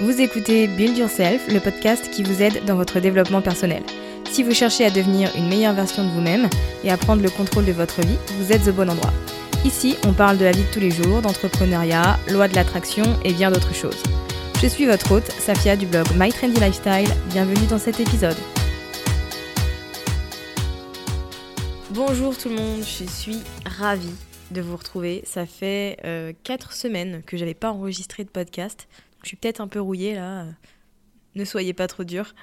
Vous écoutez Build Yourself, le podcast qui vous aide dans votre développement personnel. Si vous cherchez à devenir une meilleure version de vous-même et à prendre le contrôle de votre vie, vous êtes au bon endroit. Ici, on parle de la vie de tous les jours, d'entrepreneuriat, loi de l'attraction et bien d'autres choses. Je suis votre hôte, Safia du blog My Trendy Lifestyle. Bienvenue dans cet épisode. Bonjour tout le monde, je suis ravie de vous retrouver. Ça fait 4 semaines que j'avais pas enregistré de podcast. Je suis peut-être un peu rouillée là. Ne soyez pas trop dur.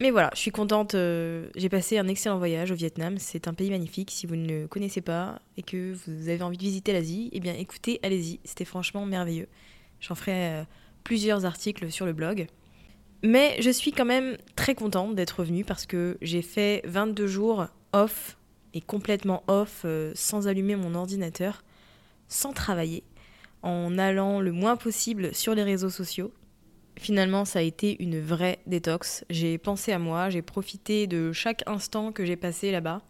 Mais voilà, je suis contente. euh, J'ai passé un excellent voyage au Vietnam. C'est un pays magnifique. Si vous ne le connaissez pas et que vous avez envie de visiter l'Asie, eh bien écoutez, allez-y. C'était franchement merveilleux. J'en ferai euh, plusieurs articles sur le blog. Mais je suis quand même très contente d'être revenue parce que j'ai fait 22 jours off et complètement off, euh, sans allumer mon ordinateur, sans travailler en allant le moins possible sur les réseaux sociaux. Finalement, ça a été une vraie détox. J'ai pensé à moi, j'ai profité de chaque instant que j'ai passé là-bas.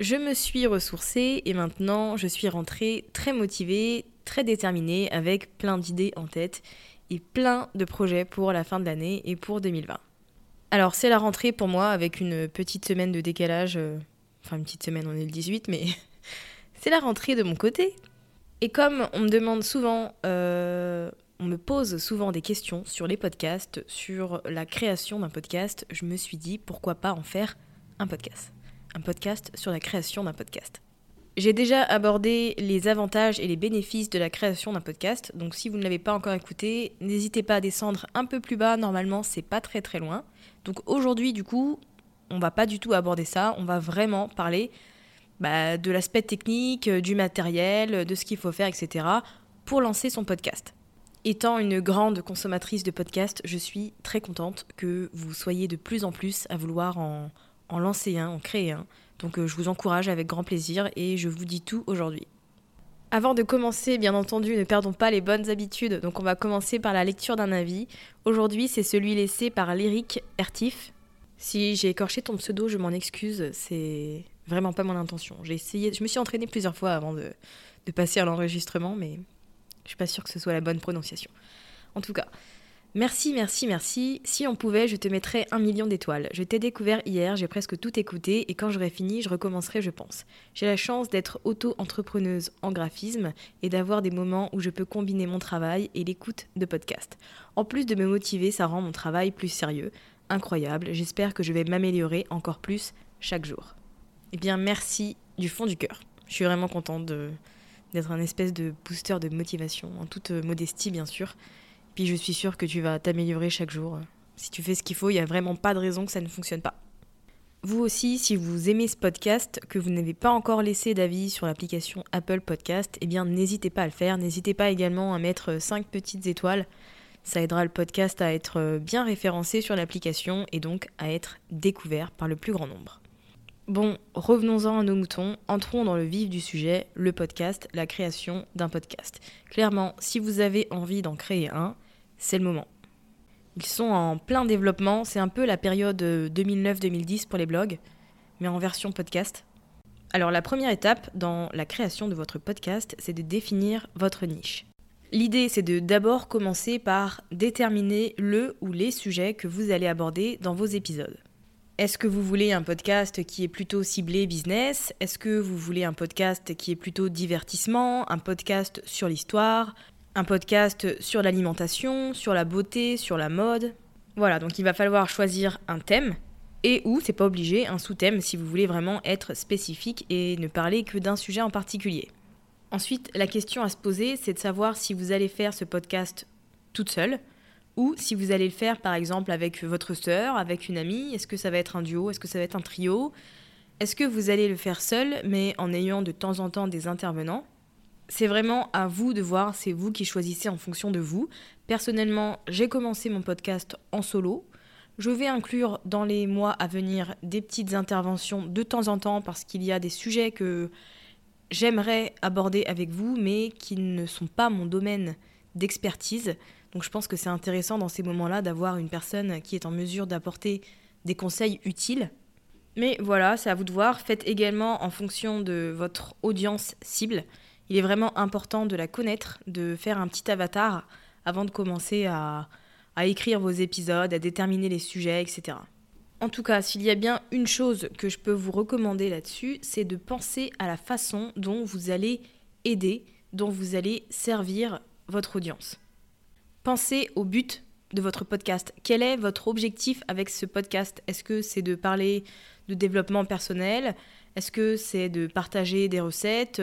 Je me suis ressourcée et maintenant je suis rentrée très motivée, très déterminée, avec plein d'idées en tête et plein de projets pour la fin de l'année et pour 2020. Alors c'est la rentrée pour moi avec une petite semaine de décalage. euh, Enfin une petite semaine, on est le 18, mais c'est la rentrée de mon côté. Et comme on me demande souvent, euh, on me pose souvent des questions sur les podcasts, sur la création d'un podcast, je me suis dit pourquoi pas en faire un podcast? Un podcast sur la création d'un podcast. J'ai déjà abordé les avantages et les bénéfices de la création d'un podcast, donc si vous ne l'avez pas encore écouté, n'hésitez pas à descendre un peu plus bas, normalement c'est pas très très loin. Donc aujourd'hui du coup, on va pas du tout aborder ça, on va vraiment parler bah, de l'aspect technique, euh, du matériel, euh, de ce qu'il faut faire, etc. pour lancer son podcast. Étant une grande consommatrice de podcasts, je suis très contente que vous soyez de plus en plus à vouloir en, lancer un, en créer un. Donc euh, je vous encourage avec grand plaisir et je vous dis tout aujourd'hui. Avant de commencer, bien entendu, ne perdons pas les bonnes habitudes. Donc on va commencer par la lecture d'un avis. Aujourd'hui, c'est celui laissé par Lyric Ertif. Si j'ai écorché ton pseudo, je m'en excuse, c'est vraiment pas mon intention. J'ai essayé, je me suis entraînée plusieurs fois avant de, de passer à l'enregistrement, mais je suis pas sûre que ce soit la bonne prononciation. En tout cas, merci, merci, merci. Si on pouvait, je te mettrais un million d'étoiles. Je t'ai découvert hier, j'ai presque tout écouté, et quand j'aurai fini, je recommencerai, je pense. J'ai la chance d'être auto-entrepreneuse en graphisme et d'avoir des moments où je peux combiner mon travail et l'écoute de podcasts. En plus de me motiver, ça rend mon travail plus sérieux. Incroyable, j'espère que je vais m'améliorer encore plus chaque jour. Eh bien, merci du fond du cœur. Je suis vraiment contente de- d'être un espèce de booster de motivation, en toute euh, modestie bien sûr. Puis je suis sûre que tu vas t'améliorer chaque jour. Si tu fais ce qu'il faut, il n'y a vraiment pas de raison que ça ne fonctionne pas. Vous aussi, si vous aimez ce podcast, que vous n'avez pas encore laissé d'avis sur l'application Apple Podcast, eh bien n'hésitez pas à le faire. N'hésitez pas également à mettre 5 petites étoiles. Ça aidera le podcast à être bien référencé sur l'application et donc à être découvert par le plus grand nombre. Bon, revenons-en à nos moutons, entrons dans le vif du sujet, le podcast, la création d'un podcast. Clairement, si vous avez envie d'en créer un, c'est le moment. Ils sont en plein développement, c'est un peu la période 2009-2010 pour les blogs, mais en version podcast. Alors la première étape dans la création de votre podcast, c'est de définir votre niche. L'idée, c'est de d'abord commencer par déterminer le ou les sujets que vous allez aborder dans vos épisodes. Est-ce que vous voulez un podcast qui est plutôt ciblé business? Est-ce que vous voulez un podcast qui est plutôt divertissement? Un podcast sur l'histoire? Un podcast sur l'alimentation, sur la beauté, sur la mode? Voilà, donc il va falloir choisir un thème et ou, c'est pas obligé, un sous-thème si vous voulez vraiment être spécifique et ne parler que d'un sujet en particulier. Ensuite, la question à se poser, c'est de savoir si vous allez faire ce podcast toute seule ou si vous allez le faire par exemple avec votre sœur, avec une amie, est-ce que ça va être un duo, est-ce que ça va être un trio? Est-ce que vous allez le faire seul mais en ayant de temps en temps des intervenants? C'est vraiment à vous de voir, c'est vous qui choisissez en fonction de vous. Personnellement, j'ai commencé mon podcast en solo. Je vais inclure dans les mois à venir des petites interventions de temps en temps parce qu'il y a des sujets que j'aimerais aborder avec vous mais qui ne sont pas mon domaine d'expertise. Donc je pense que c'est intéressant dans ces moments-là d'avoir une personne qui est en mesure d'apporter des conseils utiles. Mais voilà, c'est à vous de voir. Faites également en fonction de votre audience cible. Il est vraiment important de la connaître, de faire un petit avatar avant de commencer à, écrire vos épisodes, à déterminer les sujets, etc. En tout cas, s'il y a bien une chose que je peux vous recommander là-dessus, c'est de penser à la façon dont vous allez aider, dont vous allez servir votre audience pensez au but de votre podcast. Quel est votre objectif avec ce podcast? Est-ce que c'est de parler de développement personnel? Est-ce que c'est de partager des recettes?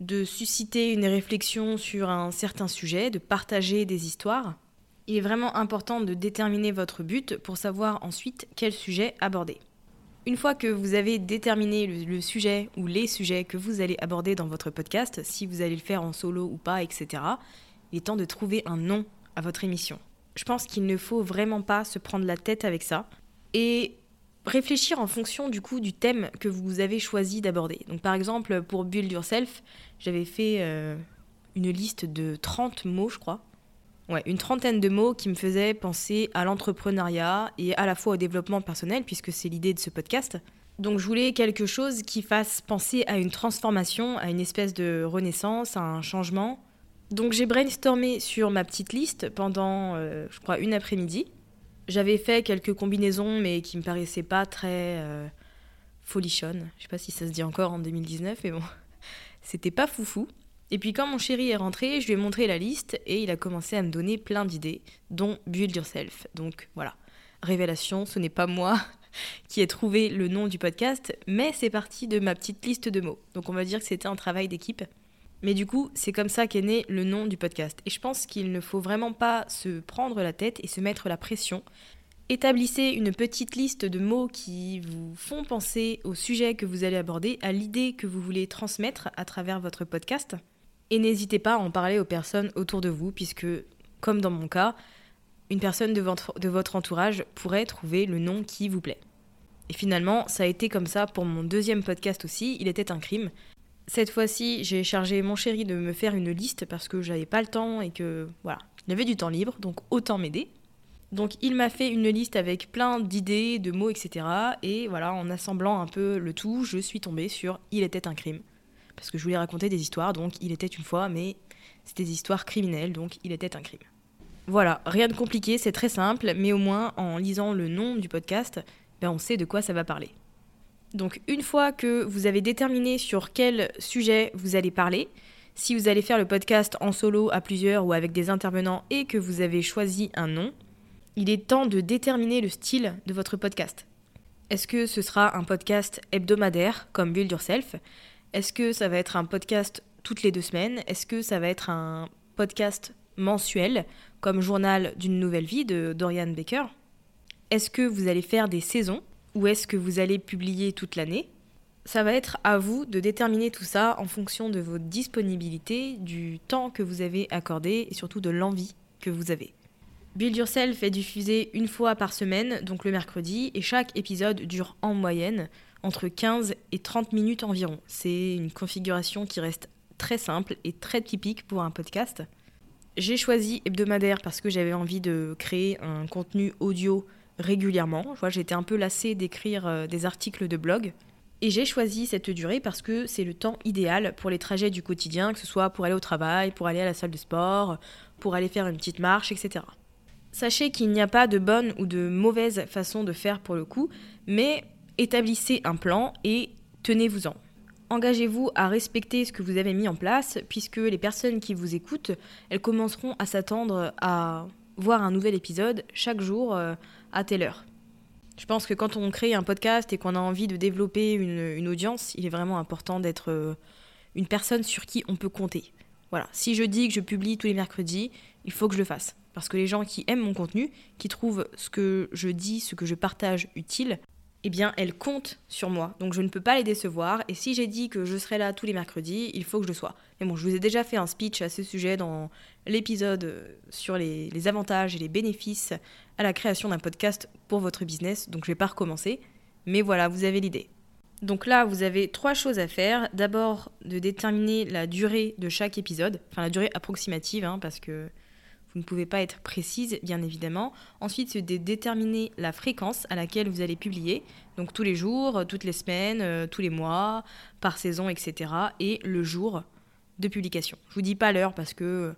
De susciter une réflexion sur un certain sujet? De partager des histoires? Il est vraiment important de déterminer votre but pour savoir ensuite quel sujet aborder. Une fois que vous avez déterminé le, sujet ou les sujets que vous allez aborder dans votre podcast, si vous allez le faire en solo ou pas, etc., il est temps de trouver un nom à votre émission. Je pense qu'il ne faut vraiment pas se prendre la tête avec ça et réfléchir en fonction du coup du thème que vous avez choisi d'aborder. Donc par exemple pour Build Yourself, j'avais fait euh, une liste de 30 mots je crois. Ouais, une trentaine de mots qui me faisaient penser à l'entrepreneuriat et à la fois au développement personnel puisque c'est l'idée de ce podcast. Donc je voulais quelque chose qui fasse penser à une transformation, à une espèce de renaissance, à un changement donc j'ai brainstormé sur ma petite liste pendant, euh, je crois, une après-midi. J'avais fait quelques combinaisons, mais qui me paraissaient pas très euh, folichonnes. Je sais pas si ça se dit encore en 2019, mais bon, c'était pas foufou. Et puis quand mon chéri est rentré, je lui ai montré la liste et il a commencé à me donner plein d'idées, dont Build Yourself. Donc voilà, révélation, ce n'est pas moi qui ai trouvé le nom du podcast, mais c'est parti de ma petite liste de mots. Donc on va dire que c'était un travail d'équipe. Mais du coup, c'est comme ça qu'est né le nom du podcast. Et je pense qu'il ne faut vraiment pas se prendre la tête et se mettre la pression. Établissez une petite liste de mots qui vous font penser au sujet que vous allez aborder, à l'idée que vous voulez transmettre à travers votre podcast. Et n'hésitez pas à en parler aux personnes autour de vous, puisque, comme dans mon cas, une personne de votre, entourage pourrait trouver le nom qui vous plaît. Et finalement, ça a été comme ça pour mon deuxième podcast aussi, Il était un crime. Cette fois-ci, j'ai chargé mon chéri de me faire une liste parce que j'avais pas le temps et que voilà, il avait du temps libre, donc autant m'aider. Donc il m'a fait une liste avec plein d'idées, de mots, etc. Et voilà, en assemblant un peu le tout, je suis tombée sur Il était un crime. Parce que je voulais raconter des histoires, donc il était une fois, mais c'était des histoires criminelles, donc il était un crime. Voilà, rien de compliqué, c'est très simple, mais au moins en lisant le nom du podcast, ben on sait de quoi ça va parler. Donc une fois que vous avez déterminé sur quel sujet vous allez parler, si vous allez faire le podcast en solo à plusieurs ou avec des intervenants et que vous avez choisi un nom, il est temps de déterminer le style de votre podcast. Est-ce que ce sera un podcast hebdomadaire comme Build Yourself? Est-ce que ça va être un podcast toutes les deux semaines? Est-ce que ça va être un podcast mensuel comme Journal d'une nouvelle vie de Dorian Baker? Est-ce que vous allez faire des saisons? Ou est-ce que vous allez publier toute l'année Ça va être à vous de déterminer tout ça en fonction de votre disponibilité, du temps que vous avez accordé et surtout de l'envie que vous avez. Build Yourself est diffusé une fois par semaine, donc le mercredi, et chaque épisode dure en moyenne entre 15 et 30 minutes environ. C'est une configuration qui reste très simple et très typique pour un podcast. J'ai choisi hebdomadaire parce que j'avais envie de créer un contenu audio régulièrement. J'étais un peu lassée d'écrire euh, des articles de blog. Et j'ai choisi cette durée parce que c'est le temps idéal pour les trajets du quotidien, que ce soit pour aller au travail, pour aller à la salle de sport, pour aller faire une petite marche, etc. Sachez qu'il n'y a pas de bonne ou de mauvaise façon de faire pour le coup, mais établissez un plan et tenez-vous-en. Engagez-vous à respecter ce que vous avez mis en place, puisque les personnes qui vous écoutent, elles commenceront à s'attendre à voir un nouvel épisode chaque jour euh, à telle heure. Je pense que quand on crée un podcast et qu'on a envie de développer une, audience, il est vraiment important d'être euh, une personne sur qui on peut compter. Voilà, si je dis que je publie tous les mercredis, il faut que je le fasse. Parce que les gens qui aiment mon contenu, qui trouvent ce que je dis, ce que je partage utile, eh bien, elles comptent sur moi. Donc, je ne peux pas les décevoir. Et si j'ai dit que je serai là tous les mercredis, il faut que je le sois. Mais bon, je vous ai déjà fait un speech à ce sujet dans l'épisode euh, sur les, avantages et les bénéfices à la création d'un podcast pour votre business. Donc, je ne vais pas recommencer. Mais voilà, vous avez l'idée. Donc là, vous avez trois choses à faire. D'abord, de déterminer la durée de chaque épisode. Enfin, la durée approximative, hein, parce que vous ne pouvez pas être précise, bien évidemment. Ensuite, c'est de déterminer la fréquence à laquelle vous allez publier. Donc tous les jours, toutes les semaines, euh, tous les mois, par saison, etc. Et le jour de publication. Je vous dis pas l'heure parce que euh,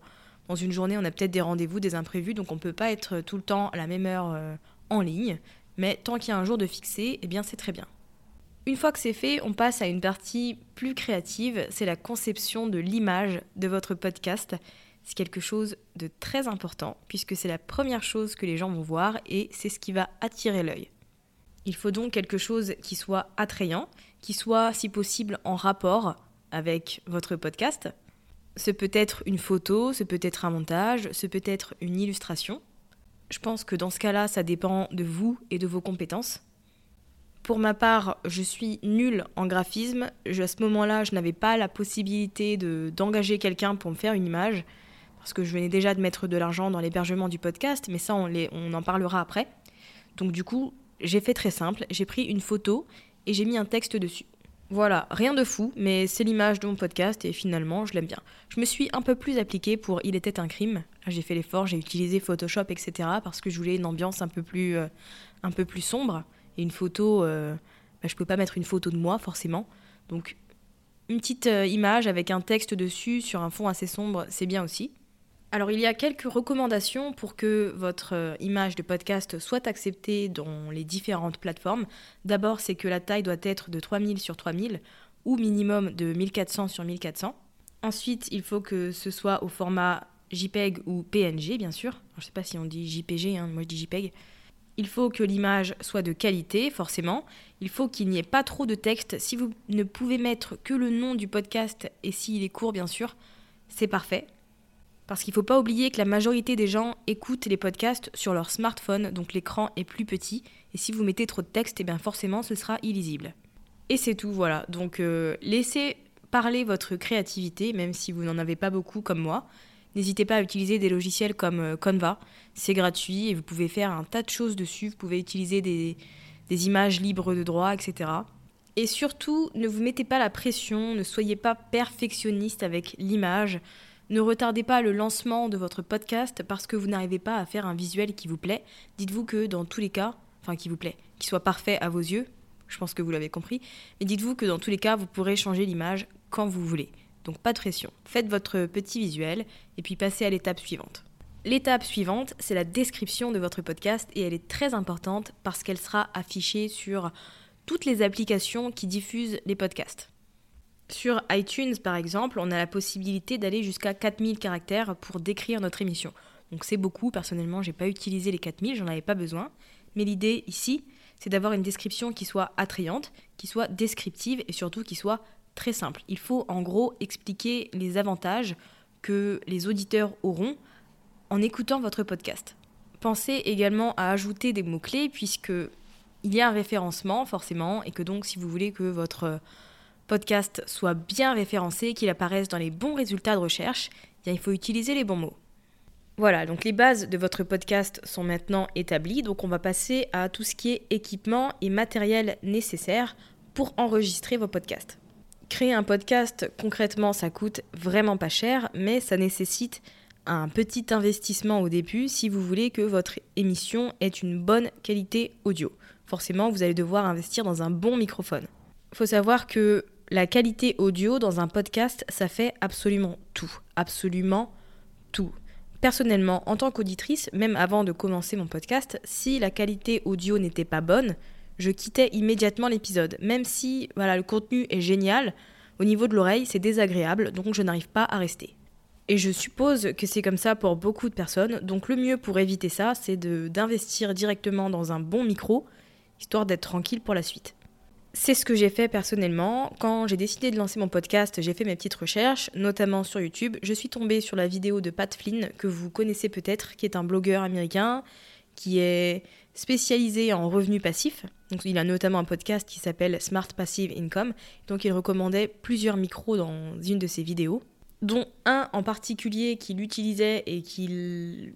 dans une journée, on a peut-être des rendez-vous, des imprévus, donc on ne peut pas être tout le temps à la même heure euh, en ligne. Mais tant qu'il y a un jour de fixé, eh bien c'est très bien. Une fois que c'est fait, on passe à une partie plus créative, c'est la conception de l'image de votre podcast c'est quelque chose de très important puisque c'est la première chose que les gens vont voir et c'est ce qui va attirer l'œil. Il faut donc quelque chose qui soit attrayant, qui soit si possible en rapport avec votre podcast. Ce peut être une photo, ce peut être un montage, ce peut être une illustration. Je pense que dans ce cas-là, ça dépend de vous et de vos compétences. Pour ma part, je suis nulle en graphisme. à ce moment-là, je n'avais pas la possibilité d'engager quelqu'un pour me faire une image parce que je venais déjà de mettre de l'argent dans l'hébergement du podcast, mais ça, on, en parlera après. Donc du coup, j'ai fait très simple, j'ai pris une photo et j'ai mis un texte dessus. Voilà, rien de fou, mais c'est l'image de mon podcast et finalement, je l'aime bien. Je me suis un peu plus appliquée pour Il était un crime. J'ai fait l'effort, j'ai utilisé Photoshop, etc. parce que je voulais une ambiance un peu plus, euh, sombre. Et une photo, euh, bah, je ne peux pas mettre une photo de moi forcément. Donc, une petite euh, image avec un texte dessus sur un fond assez sombre, c'est bien aussi. Alors il y a quelques recommandations pour que votre euh, image de podcast soit acceptée dans les différentes plateformes. D'abord, c'est que la taille doit être de 3000 sur 3000 ou minimum de 1400 sur 1400. Ensuite, il faut que ce soit au format JPEG ou PNG, bien sûr. je ne sais pas si on dit JPG, hein, moi je dis JPEG. Il faut que l'image soit de qualité, forcément. Il faut qu'il n'y ait pas trop de texte. Si vous ne pouvez mettre que le nom du podcast et s'il est court, bien sûr, c'est parfait. Parce qu'il ne faut pas oublier que la majorité des gens écoutent les podcasts sur leur smartphone, donc l'écran est plus petit. Et si vous mettez trop de texte, et eh bien forcément ce sera illisible. Et c'est tout, voilà. Donc euh, laissez parler votre créativité, même si vous n'en avez pas beaucoup comme moi. N'hésitez pas à utiliser des logiciels comme euh, Canva, c'est gratuit et vous pouvez faire un tas de choses dessus. Vous pouvez utiliser des, des images libres de droit, etc. Et surtout, ne vous mettez pas la pression, ne soyez pas perfectionniste avec l'image. Ne retardez pas le lancement de votre podcast parce que vous n'arrivez pas à faire un visuel qui vous plaît. Dites-vous que dans tous les cas, enfin qui vous plaît, qui soit parfait à vos yeux, je pense que vous l'avez compris, mais dites-vous que dans tous les cas, vous pourrez changer l'image quand vous voulez. Donc pas de pression. Faites votre petit visuel et puis passez à l'étape suivante. L'étape suivante, c'est la description de votre podcast et elle est très importante parce qu'elle sera affichée sur toutes les applications qui diffusent les podcasts. Sur iTunes, par exemple, on a la possibilité d'aller jusqu'à 4000 caractères pour décrire notre émission. Donc c'est beaucoup, personnellement, j'ai pas utilisé les 4000, j'en avais pas besoin. Mais l'idée ici, c'est d'avoir une description qui soit attrayante, qui soit descriptive et surtout qui soit très simple. Il faut en gros expliquer les avantages que les auditeurs auront en écoutant votre podcast. Pensez également à ajouter des mots-clés puisque il y a un référencement forcément et que donc si vous voulez que votre podcast soit bien référencé, qu'il apparaisse dans les bons résultats de recherche, eh il faut utiliser les bons mots. Voilà, donc les bases de votre podcast sont maintenant établies, donc on va passer à tout ce qui est équipement et matériel nécessaire pour enregistrer vos podcasts. Créer un podcast, concrètement, ça coûte vraiment pas cher, mais ça nécessite un petit investissement au début si vous voulez que votre émission ait une bonne qualité audio. Forcément, vous allez devoir investir dans un bon microphone. Il faut savoir que la qualité audio dans un podcast, ça fait absolument tout. Absolument tout. Personnellement, en tant qu'auditrice, même avant de commencer mon podcast, si la qualité audio n'était pas bonne, je quittais immédiatement l'épisode. Même si voilà, le contenu est génial, au niveau de l'oreille, c'est désagréable, donc je n'arrive pas à rester. Et je suppose que c'est comme ça pour beaucoup de personnes, donc le mieux pour éviter ça, c'est d'investir directement dans un bon micro, histoire d'être tranquille pour la suite. C'est ce que j'ai fait personnellement. Quand j'ai décidé de lancer mon podcast, j'ai fait mes petites recherches, notamment sur YouTube. Je suis tombée sur la vidéo de Pat Flynn, que vous connaissez peut-être, qui est un blogueur américain, qui est spécialisé en revenus passifs. Donc, il a notamment un podcast qui s'appelle Smart Passive Income. Donc, il recommandait plusieurs micros dans une de ses vidéos, dont un en particulier qu'il utilisait et qu'il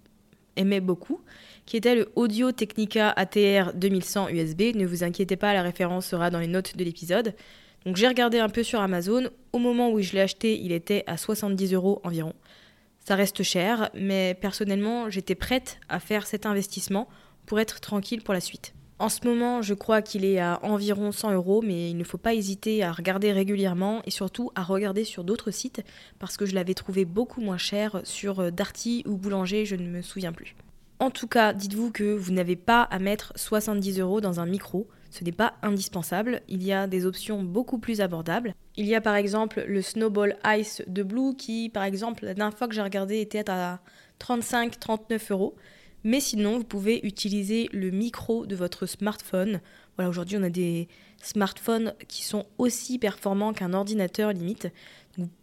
aimait beaucoup, qui était le Audio Technica ATR 2100 USB. Ne vous inquiétez pas, la référence sera dans les notes de l'épisode. Donc j'ai regardé un peu sur Amazon. Au moment où je l'ai acheté, il était à 70 euros environ. Ça reste cher, mais personnellement, j'étais prête à faire cet investissement pour être tranquille pour la suite. En ce moment, je crois qu'il est à environ 100 euros, mais il ne faut pas hésiter à regarder régulièrement et surtout à regarder sur d'autres sites parce que je l'avais trouvé beaucoup moins cher sur Darty ou Boulanger, je ne me souviens plus. En tout cas, dites-vous que vous n'avez pas à mettre 70 euros dans un micro. Ce n'est pas indispensable. Il y a des options beaucoup plus abordables. Il y a par exemple le Snowball Ice de Blue qui, par exemple, la dernière fois que j'ai regardé était à 35-39 euros. Mais sinon, vous pouvez utiliser le micro de votre smartphone. Voilà, aujourd'hui, on a des smartphones qui sont aussi performants qu'un ordinateur limite.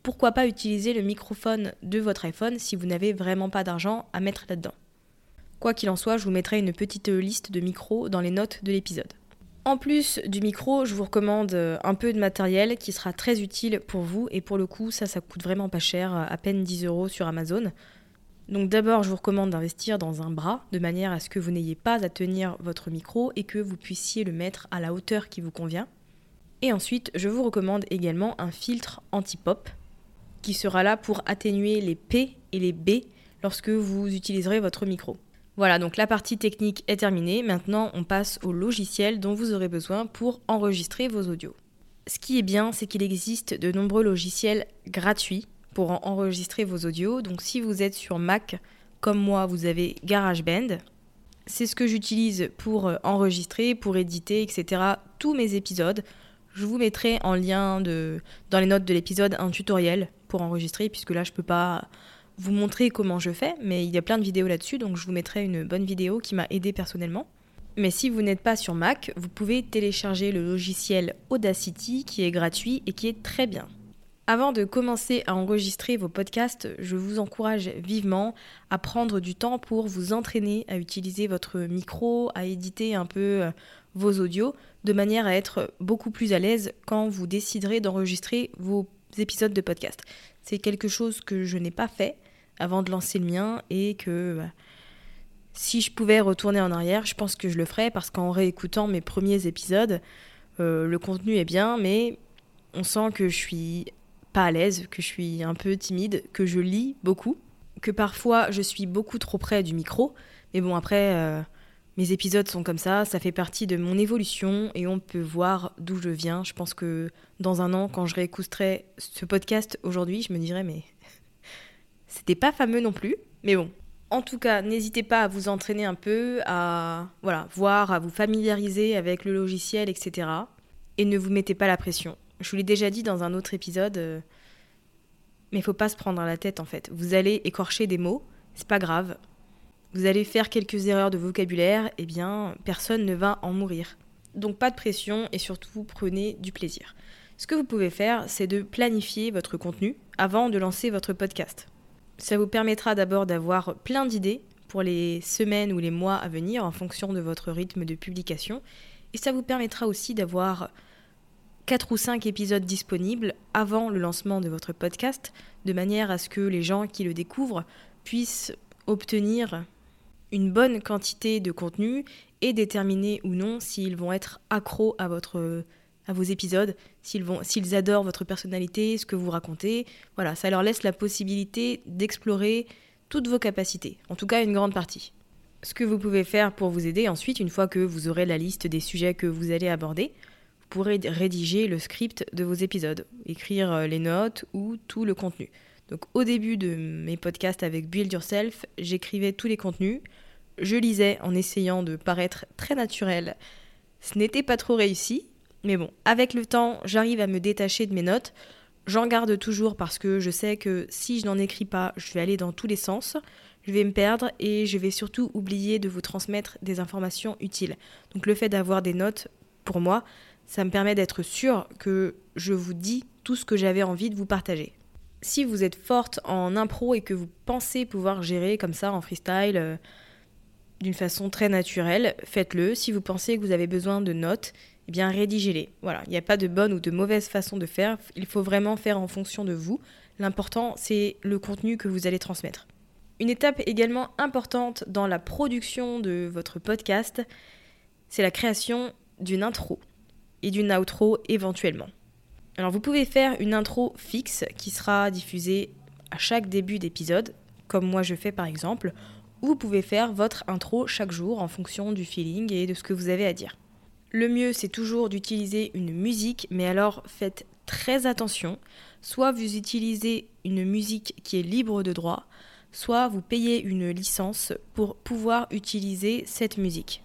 Pourquoi pas utiliser le microphone de votre iPhone si vous n'avez vraiment pas d'argent à mettre là-dedans. Quoi qu'il en soit, je vous mettrai une petite liste de micros dans les notes de l'épisode. En plus du micro, je vous recommande un peu de matériel qui sera très utile pour vous et pour le coup, ça, ça coûte vraiment pas cher, à peine 10 euros sur Amazon. Donc d'abord, je vous recommande d'investir dans un bras de manière à ce que vous n'ayez pas à tenir votre micro et que vous puissiez le mettre à la hauteur qui vous convient. Et ensuite, je vous recommande également un filtre anti-pop qui sera là pour atténuer les P et les B lorsque vous utiliserez votre micro. Voilà, donc la partie technique est terminée. Maintenant, on passe au logiciel dont vous aurez besoin pour enregistrer vos audios. Ce qui est bien, c'est qu'il existe de nombreux logiciels gratuits pour enregistrer vos audios. Donc si vous êtes sur Mac, comme moi, vous avez GarageBand. C'est ce que j'utilise pour euh, enregistrer, pour éditer, etc. tous mes épisodes. Je vous mettrai en lien de, dans les notes de l'épisode un tutoriel pour enregistrer, puisque là, je ne peux pas vous montrer comment je fais, mais il y a plein de vidéos là-dessus, donc je vous mettrai une bonne vidéo qui m'a aidé personnellement. Mais si vous n'êtes pas sur Mac, vous pouvez télécharger le logiciel Audacity qui est gratuit et qui est très bien. Avant de commencer à enregistrer vos podcasts, je vous encourage vivement à prendre du temps pour vous entraîner à utiliser votre micro, à éditer un peu euh, vos audios, de manière à être beaucoup plus à l'aise quand vous déciderez d'enregistrer vos épisodes de podcast. C'est quelque chose que je n'ai pas fait avant de lancer le mien et que bah, si je pouvais retourner en arrière, je pense que je le ferais parce qu'en réécoutant mes premiers épisodes, euh, le contenu est bien, mais on sent que je suis pas à l'aise, que je suis un peu timide, que je lis beaucoup, que parfois je suis beaucoup trop près du micro. Mais bon, après, euh, mes épisodes sont comme ça, ça fait partie de mon évolution et on peut voir d'où je viens. Je pense que dans un an, quand je réécouterai ce podcast aujourd'hui, je me dirai, mais c'était pas fameux non plus, mais bon. En tout cas, n'hésitez pas à vous entraîner un peu, à voilà, voir, à vous familiariser avec le logiciel, etc. Et ne vous mettez pas la pression. Je vous l'ai déjà dit dans un autre épisode, euh, mais il faut pas se prendre à la tête en fait. Vous allez écorcher des mots, c'est pas grave. Vous allez faire quelques erreurs de vocabulaire, eh bien, personne ne va en mourir. Donc pas de pression et surtout prenez du plaisir. Ce que vous pouvez faire, c'est de planifier votre contenu avant de lancer votre podcast. Ça vous permettra d'abord d'avoir plein d'idées pour les semaines ou les mois à venir en fonction de votre rythme de publication. Et ça vous permettra aussi d'avoir 4 ou 5 épisodes disponibles avant le lancement de votre podcast, de manière à ce que les gens qui le découvrent puissent obtenir une bonne quantité de contenu et déterminer ou non s'ils vont être accros à vos épisodes, s'ils s'ils adorent votre personnalité, ce que vous racontez. Voilà, ça leur laisse la possibilité d'explorer toutes vos capacités, en tout cas une grande partie. Ce que vous pouvez faire pour vous aider ensuite, une fois que vous aurez la liste des sujets que vous allez aborder, pourrez rédiger le script de vos épisodes, écrire euh, les notes ou tout le contenu. Donc au début de mes podcasts avec Build Yourself, j'écrivais tous les contenus, je lisais en essayant de paraître très naturel. Ce n'était pas trop réussi, mais bon, avec le temps, j'arrive à me détacher de mes notes. J'en garde toujours parce que je sais que si je n'en écris pas, je vais aller dans tous les sens, je vais me perdre et je vais surtout oublier de vous transmettre des informations utiles. Donc le fait d'avoir des notes, pour moi, ça me permet d'être sûr que je vous dis tout ce que j'avais envie de vous partager. Si vous êtes forte en impro et que vous pensez pouvoir gérer comme ça en freestyle euh, d'une façon très naturelle, faites-le. Si vous pensez que vous avez besoin de notes, eh bien rédigez-les. Voilà, il n'y a pas de bonne ou de mauvaise façon de faire, il faut vraiment faire en fonction de vous. L'important, c'est le contenu que vous allez transmettre. Une étape également importante dans la production de votre podcast, c'est la création d'une intro et d'une outro éventuellement. Alors vous pouvez faire une intro fixe qui sera diffusée à chaque début d'épisode, comme moi je fais par exemple, ou vous pouvez faire votre intro chaque jour en fonction du feeling et de ce que vous avez à dire. Le mieux, c'est toujours d'utiliser une musique, mais alors faites très attention. Soit vous utilisez une musique qui est libre de droit, soit vous payez une licence pour pouvoir utiliser cette musique.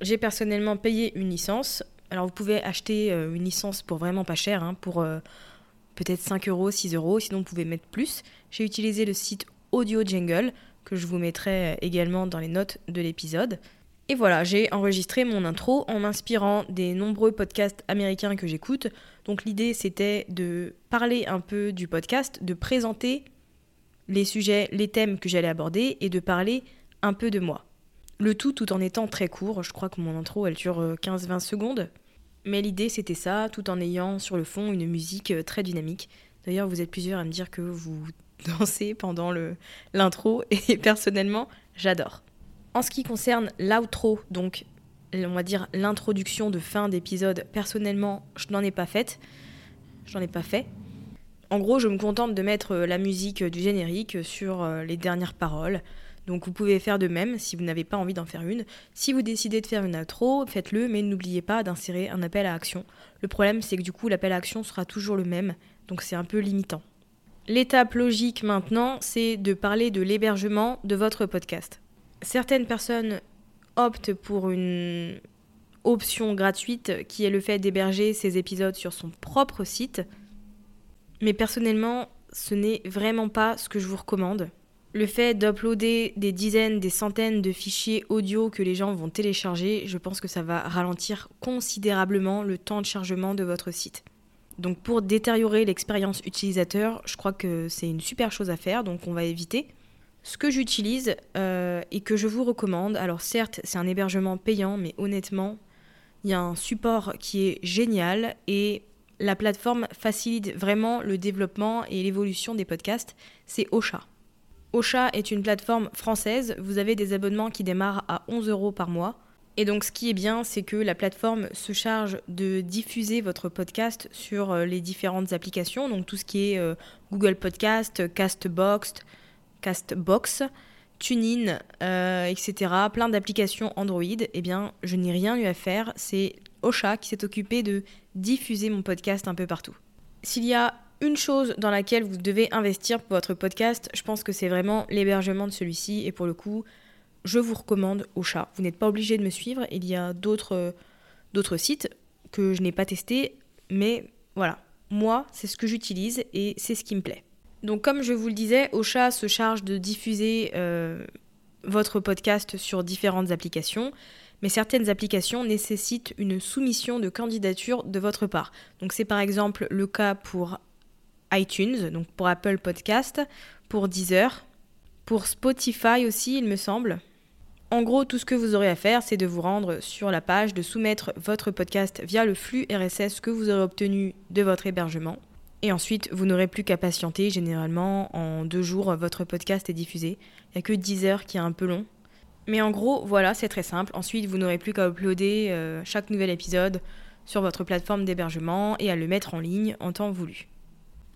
J'ai personnellement payé une licence. Alors vous pouvez acheter euh, une licence pour vraiment pas cher, hein, pour euh, peut-être 5 euros, 6 euros, sinon vous pouvez mettre plus. J'ai utilisé le site Audio Jungle, que je vous mettrai euh, également dans les notes de l'épisode. Et voilà, j'ai enregistré mon intro en m'inspirant des nombreux podcasts américains que j'écoute. Donc l'idée c'était de parler un peu du podcast, de présenter les sujets, les thèmes que j'allais aborder et de parler un peu de moi. Le tout tout en étant très court, je crois que mon intro elle dure 15-20 euh, secondes. Mais l'idée c'était ça, tout en ayant sur le fond une musique euh, très dynamique. D'ailleurs vous êtes plusieurs à me dire que vous dansez pendant l'intro et personnellement j'adore. En ce qui concerne l'outro, donc on va dire l'introduction de fin d'épisode, personnellement, je n'en ai pas faite. Je n'en ai pas fait. En gros, je me contente de mettre euh, la musique du générique sur les dernières paroles. Donc vous pouvez faire de même si vous n'avez pas envie d'en faire une. Si vous décidez de faire une outro, faites-le, mais n'oubliez pas d'insérer un appel à action. Le problème, c'est que du coup, l'appel à action sera toujours le même, donc c'est un peu limitant. L'étape logique maintenant, c'est de parler de l'hébergement de votre podcast certaines personnes optent pour une option gratuite qui est le fait d'héberger ces épisodes sur son propre site. Mais personnellement, ce n'est vraiment pas ce que je vous recommande. Le fait d'uploader des dizaines, des centaines de fichiers audio que les gens vont télécharger, je pense que ça va ralentir considérablement le temps de chargement de votre site. Donc pour détériorer l'expérience utilisateur, je crois que c'est une super chose à faire, donc on va éviter. Ce que j'utilise euh, et que je vous recommande, alors certes c'est un hébergement payant, mais honnêtement, il y a un support qui est génial et la plateforme facilite vraiment le développement et l'évolution des podcasts, c'est Ocha. Ocha est une plateforme française, vous avez des abonnements qui démarrent à 11 euros par mois. Et donc ce qui est bien, c'est que la plateforme se charge de diffuser votre podcast sur euh, les différentes applications, donc tout ce qui est euh, Google Podcast, Castbox, Castbox, TuneIn, euh, etc., plein d'applications Android, eh bien, je n'ai rien eu à faire. C'est Ocha qui s'est occupé de diffuser mon podcast un peu partout. S'il y a une chose dans laquelle vous devez investir pour votre podcast, je pense que c'est vraiment l'hébergement de celui-ci. Et pour le coup, je vous recommande Ocha. Vous n'êtes pas obligé de me suivre. Il y a d'autres, d'autres sites que je n'ai pas testés. Mais voilà, moi, c'est ce que j'utilise et c'est ce qui me plaît. Donc comme je vous le disais, Ocha se charge de diffuser euh, votre podcast sur différentes applications, mais certaines applications nécessitent une soumission de candidature de votre part. Donc c'est par exemple le cas pour iTunes, donc pour Apple Podcast, pour Deezer, pour Spotify aussi, il me semble. En gros, tout ce que vous aurez à faire, c'est de vous rendre sur la page, de soumettre votre podcast via le flux RSS que vous aurez obtenu de votre hébergement. Et ensuite, vous n'aurez plus qu'à patienter. Généralement, en deux jours, votre podcast est diffusé. Il n'y a que 10 heures qui est un peu long. Mais en gros, voilà, c'est très simple. Ensuite, vous n'aurez plus qu'à uploader euh, chaque nouvel épisode sur votre plateforme d'hébergement et à le mettre en ligne en temps voulu.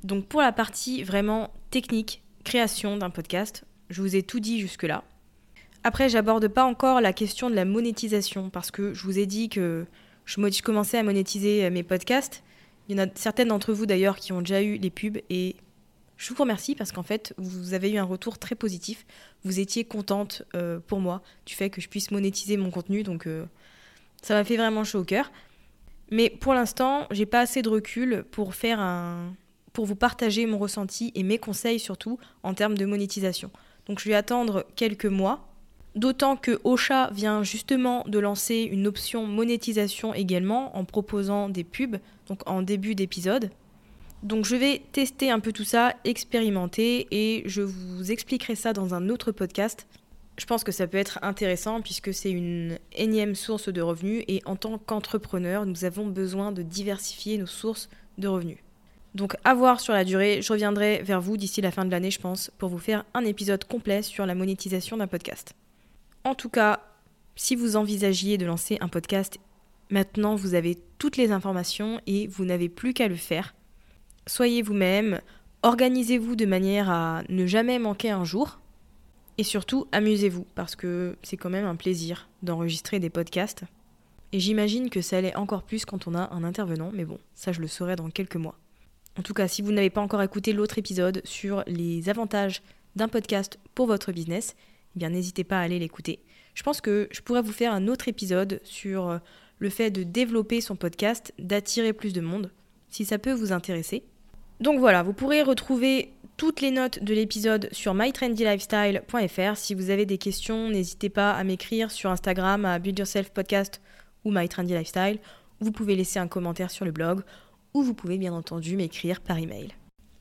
Donc pour la partie vraiment technique, création d'un podcast, je vous ai tout dit jusque-là. Après, j'aborde pas encore la question de la monétisation parce que je vous ai dit que je commençais à monétiser mes podcasts. Il y en a certaines d'entre vous d'ailleurs qui ont déjà eu les pubs et je vous remercie parce qu'en fait, vous avez eu un retour très positif. Vous étiez contente euh, pour moi du fait que je puisse monétiser mon contenu, donc euh, ça m'a fait vraiment chaud au cœur. Mais pour l'instant, j'ai pas assez de recul pour faire un, pour vous partager mon ressenti et mes conseils surtout en termes de monétisation. Donc je vais attendre quelques mois. D'autant que Ocha vient justement de lancer une option monétisation également en proposant des pubs, donc en début d'épisode. Donc je vais tester un peu tout ça, expérimenter et je vous expliquerai ça dans un autre podcast. Je pense que ça peut être intéressant puisque c'est une énième source de revenus et en tant qu'entrepreneur, nous avons besoin de diversifier nos sources de revenus. Donc à voir sur la durée, je reviendrai vers vous d'ici la fin de l'année je pense pour vous faire un épisode complet sur la monétisation d'un podcast. En tout cas, si vous envisagiez de lancer un podcast, maintenant vous avez toutes les informations et vous n'avez plus qu'à le faire soyez vous-même, organisez-vous de manière à ne jamais manquer un jour. Et surtout, amusez-vous, parce que c'est quand même un plaisir d'enregistrer des podcasts. Et j'imagine que ça l'est encore plus quand on a un intervenant, mais bon, ça je le saurai dans quelques mois. En tout cas, si vous n'avez pas encore écouté l'autre épisode sur les avantages d'un podcast pour votre business, eh bien n'hésitez pas à aller l'écouter. Je pense que je pourrais vous faire un autre épisode sur le fait de développer son podcast, d'attirer plus de monde, si ça peut vous intéresser. Donc voilà, vous pourrez retrouver toutes les notes de l'épisode sur mytrendylifestyle.fr. Si vous avez des questions, n'hésitez pas à m'écrire sur Instagram à Build Yourself Podcast ou MyTrendyLifestyle. Vous pouvez laisser un commentaire sur le blog ou vous pouvez bien entendu m'écrire par email.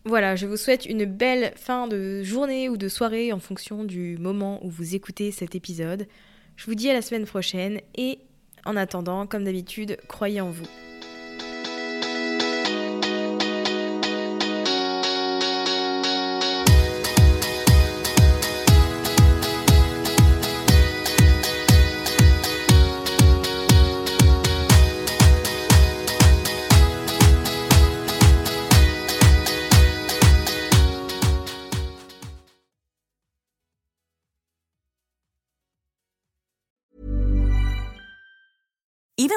Voilà, je vous souhaite une belle fin de journée ou de soirée en fonction du moment où vous écoutez cet épisode. Je vous dis à la semaine prochaine et en attendant, comme d'habitude, croyez en vous.